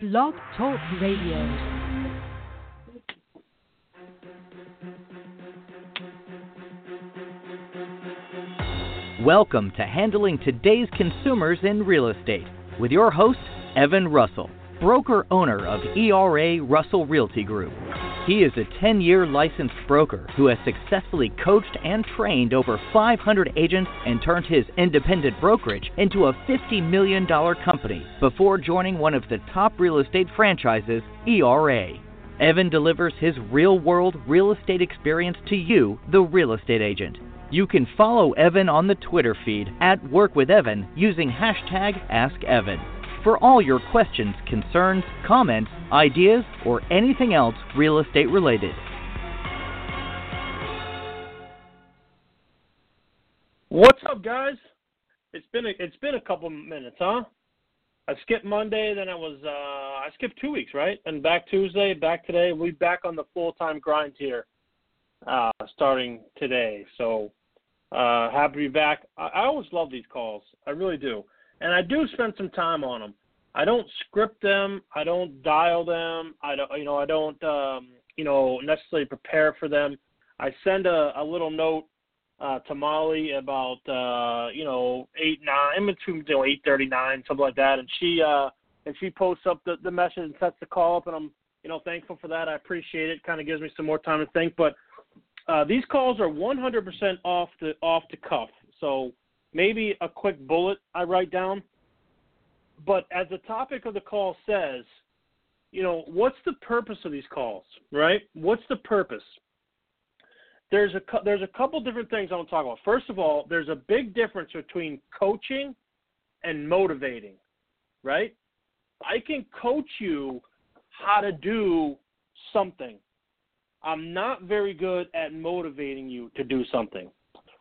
Blog Talk Radio. Welcome to Handling Today's Consumers in Real Estate with your host, Evan Russell, broker owner of ERA Russell Realty Group. He is a 10 year licensed broker who has successfully coached and trained over 500 agents and turned his independent brokerage into a $50 million company before joining one of the top real estate franchises, ERA. Evan delivers his real world real estate experience to you, the real estate agent. You can follow Evan on the Twitter feed at WorkWithEvan using hashtag AskEvan for all your questions, concerns, comments, ideas, or anything else real estate related. What's up, guys? It's been a, it's been a couple minutes, huh? I skipped Monday, then I was uh, I skipped two weeks, right? And back Tuesday, back today. We back on the full time grind here, uh, starting today. So uh, happy to be back. I, I always love these calls. I really do, and I do spend some time on them. I don't script them. I don't dial them. I don't, you know, I don't, um, you know, necessarily prepare for them. I send a, a little note uh, to Molly about, uh, you know, eight nine, in between, you know, eight thirty nine, something like that, and she, uh, and she posts up the, the message and sets the call up, and I'm, you know, thankful for that. I appreciate it. Kind of gives me some more time to think, but uh, these calls are 100% off the off the cuff. So maybe a quick bullet I write down. But as the topic of the call says, you know, what's the purpose of these calls, right? What's the purpose? There's a there's a couple different things I want to talk about. First of all, there's a big difference between coaching and motivating, right? I can coach you how to do something I'm not very good at motivating you to do something.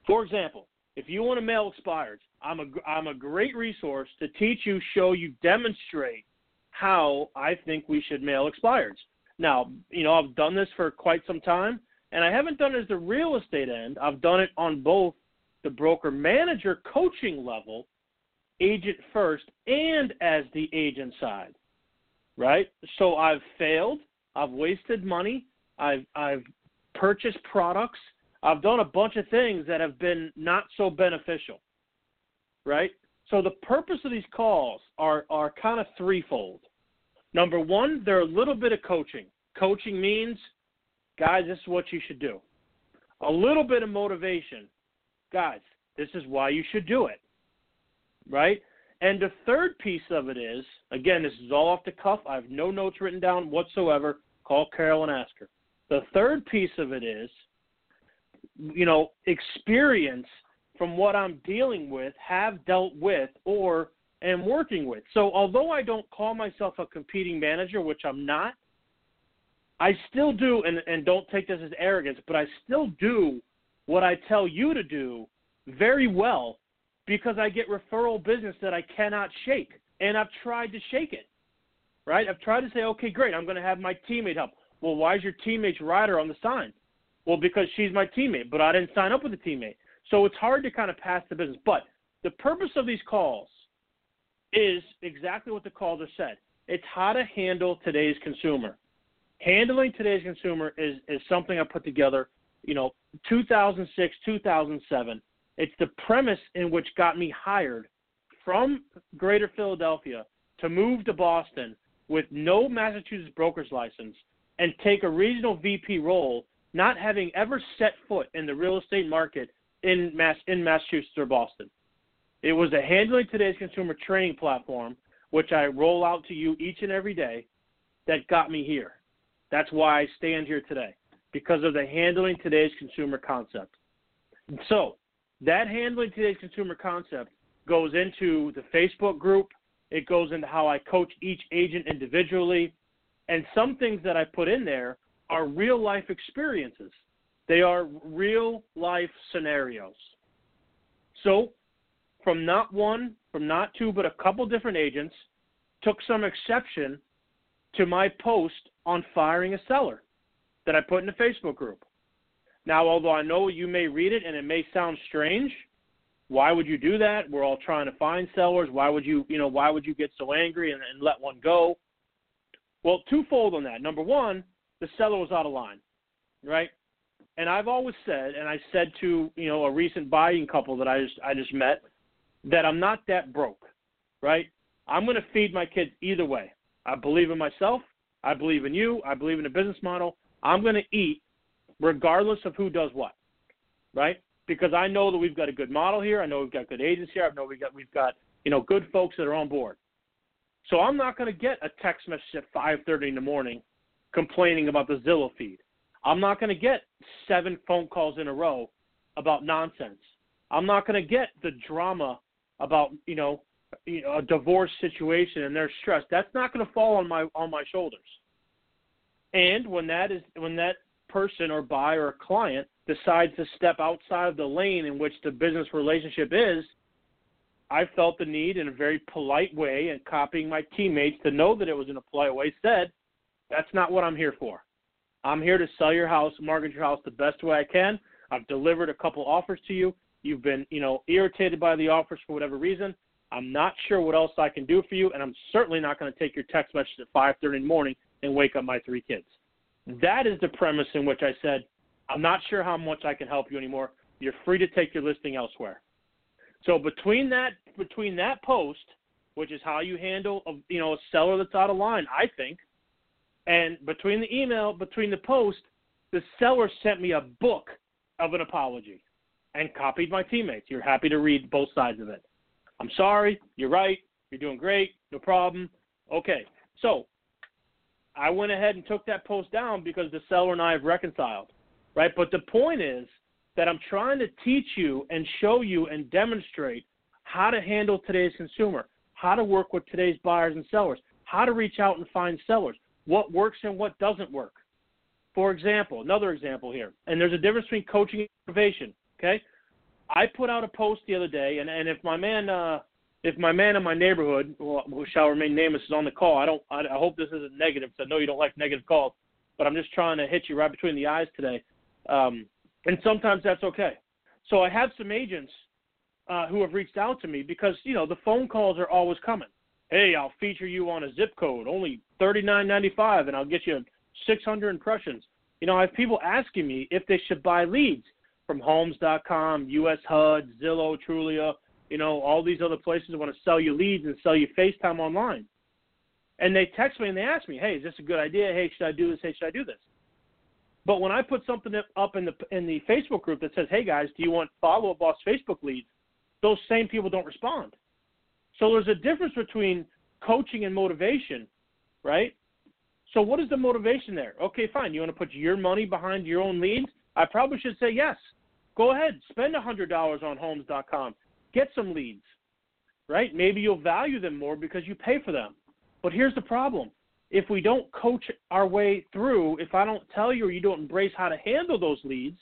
For example, if you want to mail expireds, I'm a I'm a great resource to teach you, show you, demonstrate how I think we should mail expireds. Now, you know, I've done this for quite some time, and I haven't done it as the real estate end. I've done it on both the broker manager coaching level, agent first, and as the agent side. Right? So I've failed, I've wasted money, I've I've purchased products. I've done a bunch of things that have been not so beneficial. Right? So the purpose of these calls are are kind of threefold. Number one, they're a little bit of coaching. Coaching means, guys, this is what you should do. A little bit of motivation. Guys, this is why you should do it. Right? And the third piece of it is, again, this is all off the cuff. I have no notes written down whatsoever. Call Carol and ask her. The third piece of it is, you know, experience from what I'm dealing with, have dealt with, or am working with. So although I don't call myself a competing manager, which I'm not, I still do, and, and don't take this as arrogance, but I still do what I tell you to do very well because I get referral business that I cannot shake. And I've tried to shake it, right? I've tried to say, okay, great, I'm going to have my teammate help. Well, why is your teammate's rider on the sign? Well, because she's my teammate, but I didn't sign up with a teammate. So it's hard to kind of pass the business. But the purpose of these calls is exactly what the caller said. It's how to handle today's consumer. Handling today's consumer is, is something I put together, you know, 2006, 2007. It's the premise in which got me hired from Greater Philadelphia to move to Boston with no Massachusetts broker's license and take a regional VP role, not having ever set foot in the real estate market in Mass in Massachusetts or Boston. It was a handling today's consumer training platform, which I roll out to you each and every day, that got me here. That's why I stand here today because of the handling today's consumer concept. So that handling today's consumer concept goes into the Facebook group, It goes into how I coach each agent individually. And some things that I put in there are real life experiences. They are real life scenarios. So, from not one, from not two, but a couple different agents took some exception to my post on firing a seller that I put in the Facebook group. Now, although I know you may read it and it may sound strange, why would you do that? We're all trying to find sellers. Why would you, you know, why would you get so angry and, and let one go? Well, twofold on that. Number one, the seller was out of line, right? And I've always said, and I said to you know a recent buying couple that I just I just met, that I'm not that broke, right? I'm going to feed my kids either way. I believe in myself. I believe in you. I believe in the business model. I'm going to eat regardless of who does what, right? Because I know that we've got a good model here. I know we've got good agents here. I know we've got we've got you know good folks that are on board. So I'm not going to get a text message at 5:30 in the morning complaining about the Zillow feed. I'm not going to get seven phone calls in a row about nonsense. I'm not going to get the drama about you know, you know a divorce situation and their stress. That's not going to fall on my on my shoulders. And when that is when that person or buyer or client decides to step outside of the lane in which the business relationship is, I felt the need in a very polite way and copying my teammates to know that it was in a polite way said, that's not what I'm here for. I'm here to sell your house, market your house the best way I can. I've delivered a couple offers to you. You've been, you know, irritated by the offers for whatever reason. I'm not sure what else I can do for you, and I'm certainly not going to take your text message at 5:30 in the morning and wake up my three kids. That is the premise in which I said, I'm not sure how much I can help you anymore. You're free to take your listing elsewhere. So between that between that post, which is how you handle a, you know a seller that's out of line, I think, and between the email, between the post, the seller sent me a book of an apology and copied my teammates. You're happy to read both sides of it. I'm sorry. You're right. You're doing great. No problem. Okay. So I went ahead and took that post down because the seller and I have reconciled, right? But the point is that I'm trying to teach you and show you and demonstrate how to handle today's consumer, how to work with today's buyers and sellers, how to reach out and find sellers, what works and what doesn't work. For example, another example here, and there's a difference between coaching and motivation. Okay, I put out a post the other day, and, and if my man uh, if my man in my neighborhood, who shall remain nameless, is on the call, I don't. I, I hope this isn't negative because I know you don't like negative calls, but I'm just trying to hit you right between the eyes today, um, and sometimes that's okay. So I have some agents uh, who have reached out to me because you know the phone calls are always coming. Hey, I'll feature you on a zip code, only thirty nine ninety five, and I'll get you six hundred impressions. You know, I have people asking me if they should buy leads from Homes.com, US HUD, Zillow, Trulia you know, all these other places want to sell you leads and sell you FaceTime online. And they text me and they ask me, "Hey, is this a good idea? Hey, should I do this? Hey, should I do this?" But when I put something up in the in the Facebook group that says, "Hey guys, do you want follow up boss Facebook leads?" Those same people don't respond. So there's a difference between coaching and motivation, right? So what is the motivation there? Okay, fine. You want to put your money behind your own leads? I probably should say yes. Go ahead, spend a hundred dollars on Homes.com get some leads, right? Maybe you'll value them more because you pay for them. But here's the problem. If we don't coach our way through, if I don't tell you or you don't embrace how to handle those leads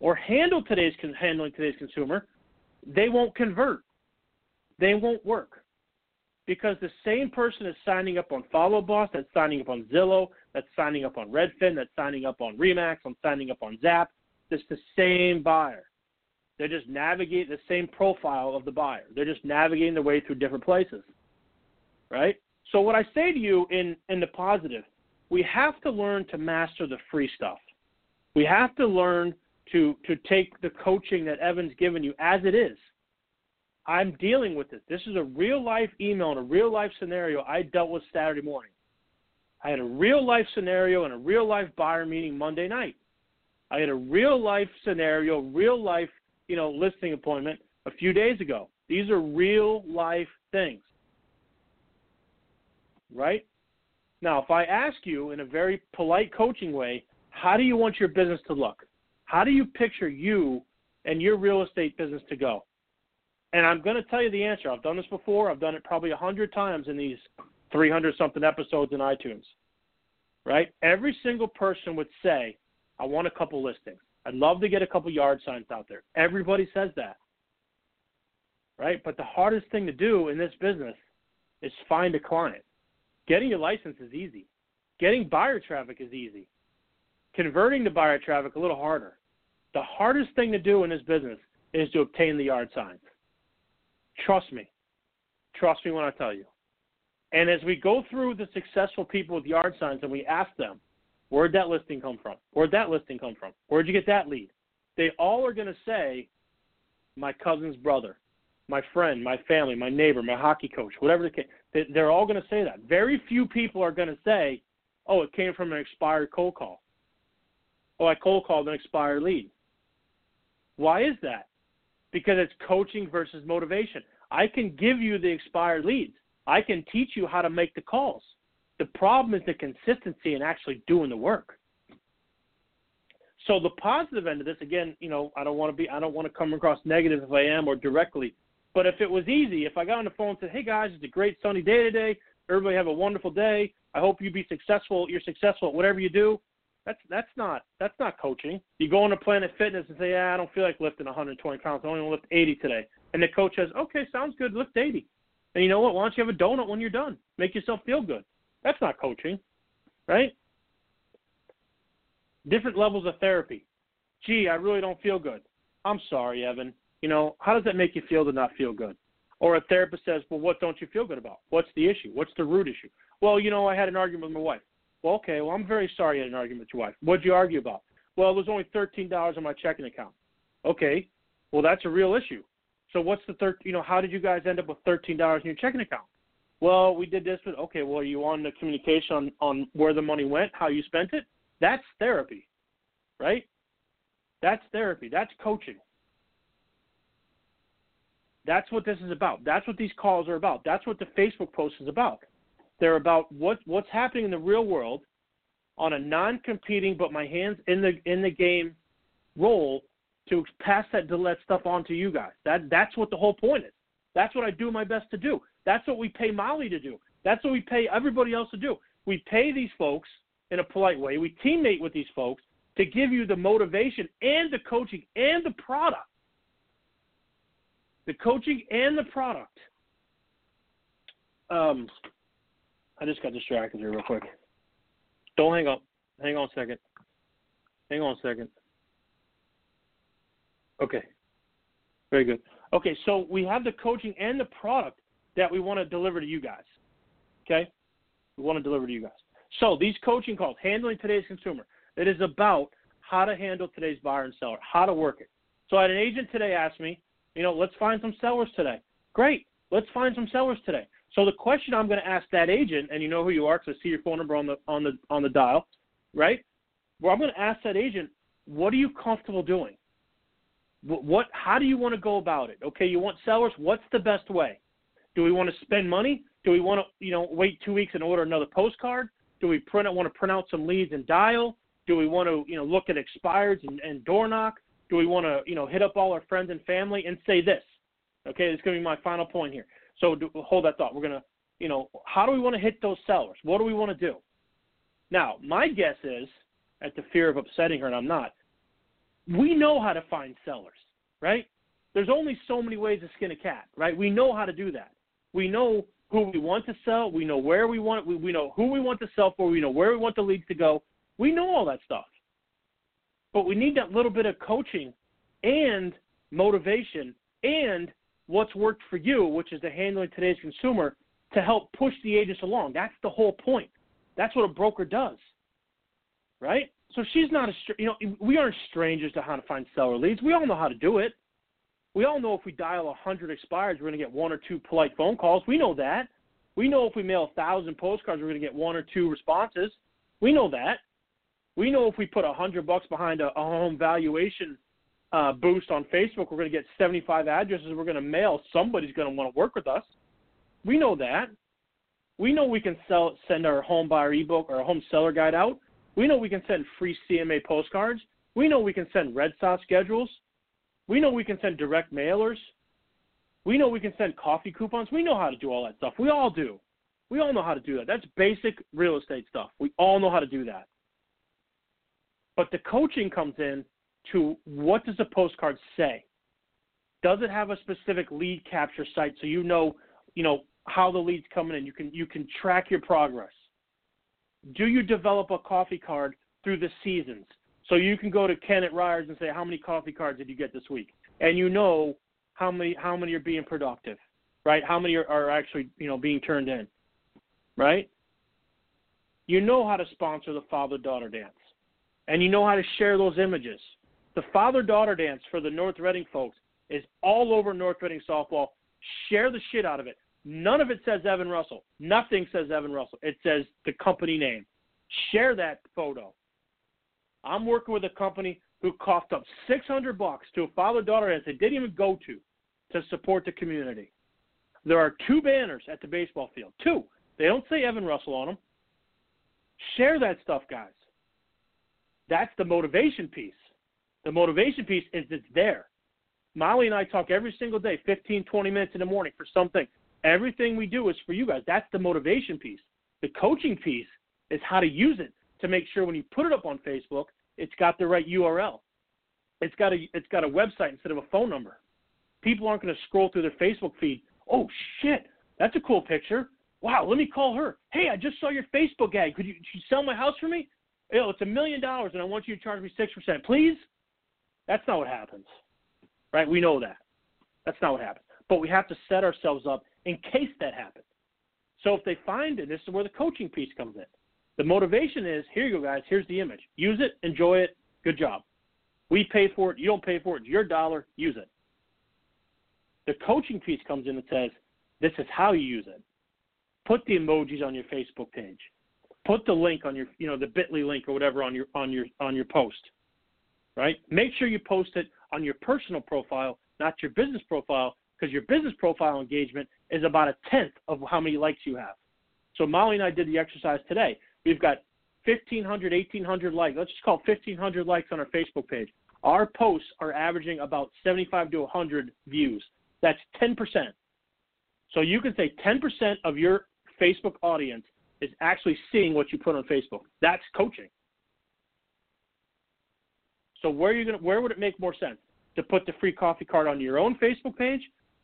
or handle today's handling today's consumer, they won't convert. They won't work. Because the same person is signing up on Follow Boss, that's signing up on Zillow, that's signing up on Redfin, that's signing up on Remax, I'm signing up on Zap. It's the same buyer. They're just navigating the same profile of the buyer. They're just navigating their way through different places. Right? So what I say to you in, in the positive, we have to learn to master the free stuff. We have to learn to to take the coaching that Evan's given you as it is. I'm dealing with this. This is a real life email and a real life scenario I dealt with Saturday morning. I had a real life scenario and a real life buyer meeting Monday night. I had a real life scenario, real life you know, listing appointment a few days ago. These are real life things. Right? Now, if I ask you in a very polite coaching way, how do you want your business to look? How do you picture you and your real estate business to go? And I'm going to tell you the answer. I've done this before. I've done it probably a hundred times in these 300 something episodes in iTunes. Right? Every single person would say, "I want a couple listings. I'd love to get a couple yard signs out there." Everybody says that. Right? But the hardest thing to do in this business is find a client. Getting your license is easy. Getting buyer traffic is easy. Converting to buyer traffic a little harder. The hardest thing to do in this business is to obtain the yard signs. Trust me. Trust me when I tell you. And as we go through the successful people with yard signs and we ask them, where'd that listing come from? Where'd that listing come from? Where'd you get that lead? They all are going to say, my cousin's brother, my friend, my family, my neighbor, my hockey coach, whatever the case. They're all going to say that. Very few people are going to say, oh, it came from an expired cold call. Oh, I cold called an expired lead. Why is that? Because it's coaching versus motivation. I can give you the expired leads. I can teach you how to make the calls. The problem is the consistency and actually doing the work. So the positive end of this, again, you know, I don't want to be, I don't want to come across negative if I am or directly. But if it was easy, if I got on the phone and said, "Hey guys, it's a great sunny day today. Everybody have a wonderful day. I hope you be successful. You're successful at whatever you do." That's that's not that's not coaching. You go into Planet Fitness and say, "Yeah, I don't feel like lifting 120 pounds. I only want to lift 80 today." And the coach says, "Okay, sounds good. Lift 80." And you know what? Why don't you have a donut when you're done? Make yourself feel good. That's not coaching, right? Different levels of therapy. Gee, I really don't feel good. I'm sorry, Evan. You know, how does that make you feel to not feel good? Or a therapist says, well, what don't you feel good about? What's the issue? What's the root issue? Well, you know, I had an argument with my wife. Well, okay, well, I'm very sorry you had an argument with your wife. What'd you argue about? Well, there's only $13 on my checking account. Okay, well, that's a real issue. So what's the third? You know, how did you guys end up with thirteen dollars in your checking account? Well, we did this, but okay. Well, are you on the communication on on where the money went, how you spent it? That's therapy, right? That's therapy. That's coaching. That's what this is about. That's what these calls are about. That's what the Facebook post is about. They're about what what's happening in the real world on a non-competing but my hands in the in the game role to pass that that stuff on to you guys. That that's what the whole point is. That's what I do my best to do. That's what we pay Molly to do. That's what we pay everybody else to do. We pay these folks in a polite way. We teammate with these folks to give you the motivation and the coaching and the product the coaching and the product. Um, I just got distracted here real quick. Don't hang up. Hang on a second. Hang on a second. Okay. Very good. Okay, so we have the coaching and the product that we want to deliver to you guys. Okay? We want to deliver to you guys. So these coaching calls, handling today's consumer, it is about how to handle today's buyer and seller, how to work it. So I had an agent today ask me, you know, let's find some sellers today. Great. Let's find some sellers today. So the question I'm going to ask that agent, and you know who you are because I see your phone number on the on the on the dial, right? Well, I'm going to ask that agent, what are you comfortable doing? What, what how do you want to go about it? Okay, you want sellers. What's the best way? Do we want to spend money? Do we want to you know wait two weeks and order another postcard? Do we print want to print out some leads and dial? Do we want to you know look at expireds and, and door knock? do we want to, you know, hit up all our friends and family and say this? Okay, it's going to be my final point here. So do, hold that thought. We're to, you know, how do we want to hit those sellers? What do we want to do? Now, my guess is, at the fear of upsetting her, and I'm not, we know how to find sellers, right? There's only so many ways to skin a cat, right? We know how to do that. We know who we want to sell. We know where we want. We, we know who we want to sell for. We know where we want the leads to go. We know all that stuff. But we need that little bit of coaching and motivation and what's worked for you, which is the handling today's consumer, to help push the agents along. That's the whole point. That's what a broker does, right? So she's not a, you know, we aren't strangers to how to find seller leads. We all know how to do it. We all know if we dial 100 expires, we're going to get one or two polite phone calls. We know that. We know if we mail a thousand postcards, we're going to get one or two responses. We know that. We know if we put a hundred bucks behind a, a home valuation uh, boost on Facebook, we're going to get 75 addresses. We're going to mail. Somebody's going to want to work with us. We know that. We know we can sell, send our home buyer ebook or a home seller guide out. We know we can send free CMA postcards. We know we can send Red Sox schedules. We know we can send direct mailers. We know we can send coffee coupons. We know how to do all that stuff. We all do. We all know how to do that. That's basic real estate stuff. We all know how to do that. But the coaching comes in to what does the postcard say? Does it have a specific lead capture site so you know, you know, how the lead's coming in? You can you can track your progress. Do you develop a coffee card through the seasons? So you can go to Ken at Ryers and say, How many coffee cards did you get this week? And you know how many how many are being productive, right? How many are, are actually, you know, being turned in. Right? You know how to sponsor the father daughter dance. And you know how to share those images. The father daughter dance for the North Reading folks is all over North Reading softball. Share the shit out of it. None of it says Evan Russell. Nothing says Evan Russell. It says the company name. Share that photo. I'm working with a company who coughed up 600 bucks to a father-daughter dance they didn't even go to to support the community. There are two banners at the baseball field. Two. They don't say Evan Russell on them. Share that stuff, guys. That's the motivation piece. The motivation piece is it's there. Molly and I talk every single day, 15, 20 minutes in the morning for something. Everything we do is for you guys. That's the motivation piece. The coaching piece is how to use it to make sure when you put it up on Facebook, it's got the right URL. It's got a it's got a website instead of a phone number. People aren't going to scroll through their Facebook feed. Oh shit, that's a cool picture. Wow, let me call her. Hey, I just saw your Facebook ad. Could you, could you sell my house for me? Oh, it's a million dollars, and I want you to charge me six percent, please. That's not what happens, right? We know that. That's not what happens. But we have to set ourselves up in case that happens. So if they find it, this is where the coaching piece comes in. The motivation is here you go, guys. Here's the image. Use it, enjoy it. Good job. We pay for it. You don't pay for it. It's your dollar. Use it. The coaching piece comes in and says, this is how you use it. Put the emojis on your Facebook page. Put the link on your, you know, the Bitly link or whatever on your on your on your post. Right? Make sure you post it on your personal profile, not your business profile, because your business profile engagement is about a tenth of how many likes you have. So Molly and I did the exercise today. We've got 1,500, 1,800 likes. Let's just call it 1,500 likes on our Facebook page. Our posts are averaging about 75 to 100 views. That's 10%. So you can say 10% of your Facebook audience is actually seeing what you put on Facebook. That's coaching. So where are you going where would it make more sense to put the free coffee card on your own Facebook page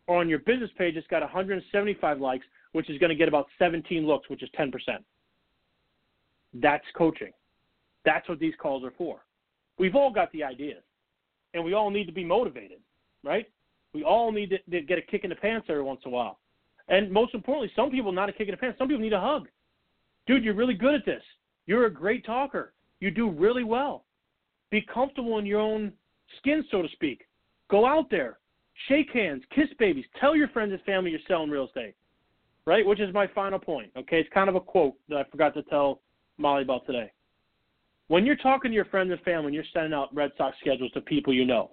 or on your business page it's got 175 likes, which is going to get about 17 looks, which is 10%. That's coaching. That's what these calls are for. We've all got the ideas, and we all need to be motivated, right? We all need to, to get a kick in the pants every once in a while. And most importantly, some people not a kick in the pants. Some people need a hug. Dude, you're really good at this. You're a great talker. You do really well. Be comfortable in your own skin, so to speak. Go out there, shake hands, kiss babies, tell your friends and family you're selling real estate, right? Which is my final point. Okay, it's kind of a quote that I forgot to tell Molly about today. When you're talking to your friends and family, and you're sending out Red Sox schedules to people you know,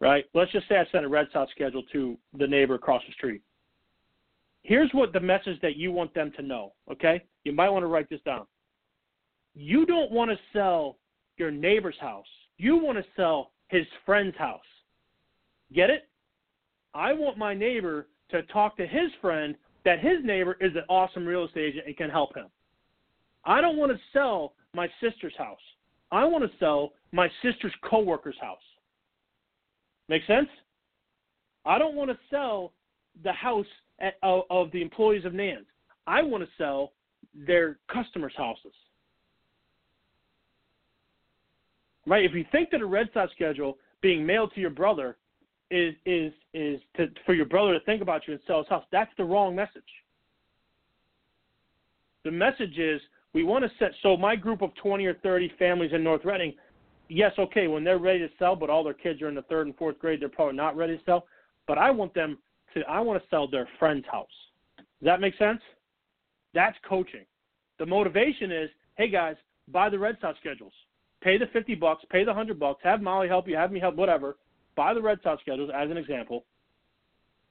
right? Let's just say I sent a Red Sox schedule to the neighbor across the street. Here's what the message that you want them to know, okay? You might want to write this down. You don't want to sell your neighbor's house. You want to sell his friend's house. Get it? I want my neighbor to talk to his friend that his neighbor is an awesome real estate agent and can help him. I don't want to sell my sister's house. I want to sell my sister's coworker's house. Make sense? I don't want to sell the house at, of, of the employees of Nans. I want to sell their customers' houses. Right? If you think that a Red Sox schedule being mailed to your brother is is is to, for your brother to think about you and sell his house, that's the wrong message. The message is we want to set so my group of 20 or 30 families in North Reading, yes, okay, when they're ready to sell, but all their kids are in the third and fourth grade, they're probably not ready to sell. But I want them to I want to sell their friend's house. Does that make sense? That's coaching. The motivation is, hey guys, buy the Red Sox schedules. Pay the 50 bucks, pay the 100 bucks, have Molly help you, have me help, whatever. Buy the Red Sox schedules as an example.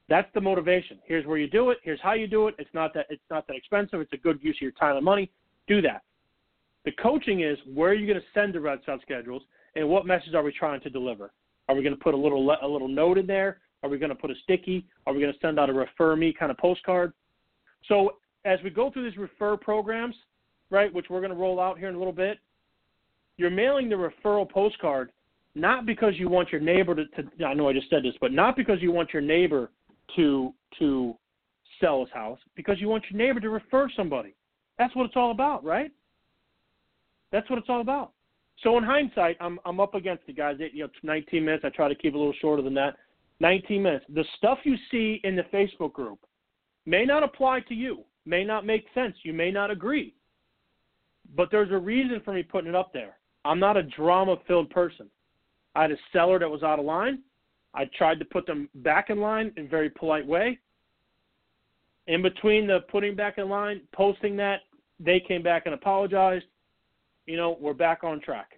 That's the motivation. Here's where you do it. Here's how you do it. It's not that it's not that expensive. It's a good use of your time and money do that. The coaching is where are you going to send the Red Sox schedules, and what message are we trying to deliver? Are we going to put a little a little note in there Are we going to put a sticky? Are we going to send out a refer me kind of postcard? So as we go through these refer programs, right, which we're going to roll out here in a little bit, you're mailing the referral postcard not because you want your neighbor to, to I know I just said this, but not because you want your neighbor to to sell his house, because you want your neighbor to refer somebody. That's what it's all about, right? That's what it's all about. So in hindsight, I'm I'm up against the guys. You know, 19 minutes. I try to keep it a little shorter than that. 19 minutes. The stuff you see in the Facebook group may not apply to you, may not make sense. You may not agree. But there's a reason for me putting it up there. I'm not a drama filled person. I had a seller that was out of line. I tried to put them back in line in a very polite way. In between the putting back in line, posting that, they came back and apologized. You know, we're back on track.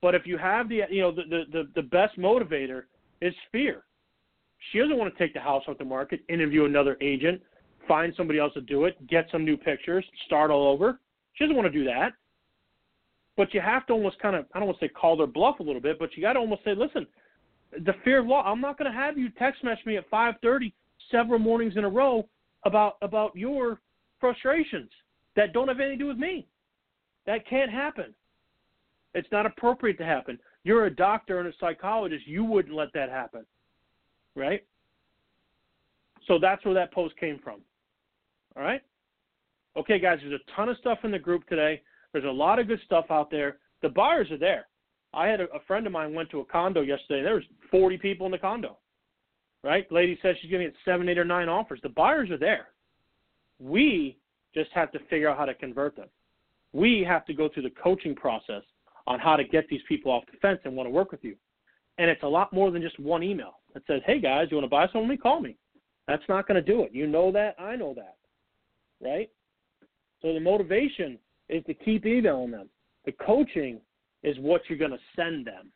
But if you have the, you know, the, the, the best motivator is fear. She doesn't want to take the house off the market, interview another agent, find somebody else to do it, get some new pictures, start all over. She doesn't want to do that. But you have to almost kind of, I don't want to say call their bluff a little bit, but you got to almost say, listen, the fear of law. I'm not going to have you text message me at 5:30 several mornings in a row about about your frustrations that don't have anything to do with me. That can't happen. It's not appropriate to happen. You're a doctor and a psychologist. You wouldn't let that happen, right? So that's where that post came from. All right. Okay, guys. There's a ton of stuff in the group today. There's a lot of good stuff out there. The buyers are there. I had a, a friend of mine went to a condo yesterday. There was 40 people in the condo. Right? Lady says she's going to get seven, eight, or nine offers. The buyers are there. We just have to figure out how to convert them. We have to go through the coaching process on how to get these people off the fence and want to work with you. And it's a lot more than just one email that says, "Hey guys, you want to buy something? Me, call me." That's not going to do it. You know that. I know that. Right? So the motivation is to keep emailing them. The coaching is what you're going to send them.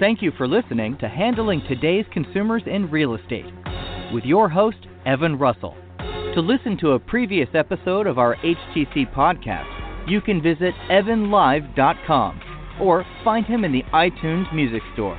Thank you for listening to Handling Today's Consumers in Real Estate with your host, Evan Russell. To listen to a previous episode of our HTC podcast, you can visit evanlive.com or find him in the iTunes Music Store.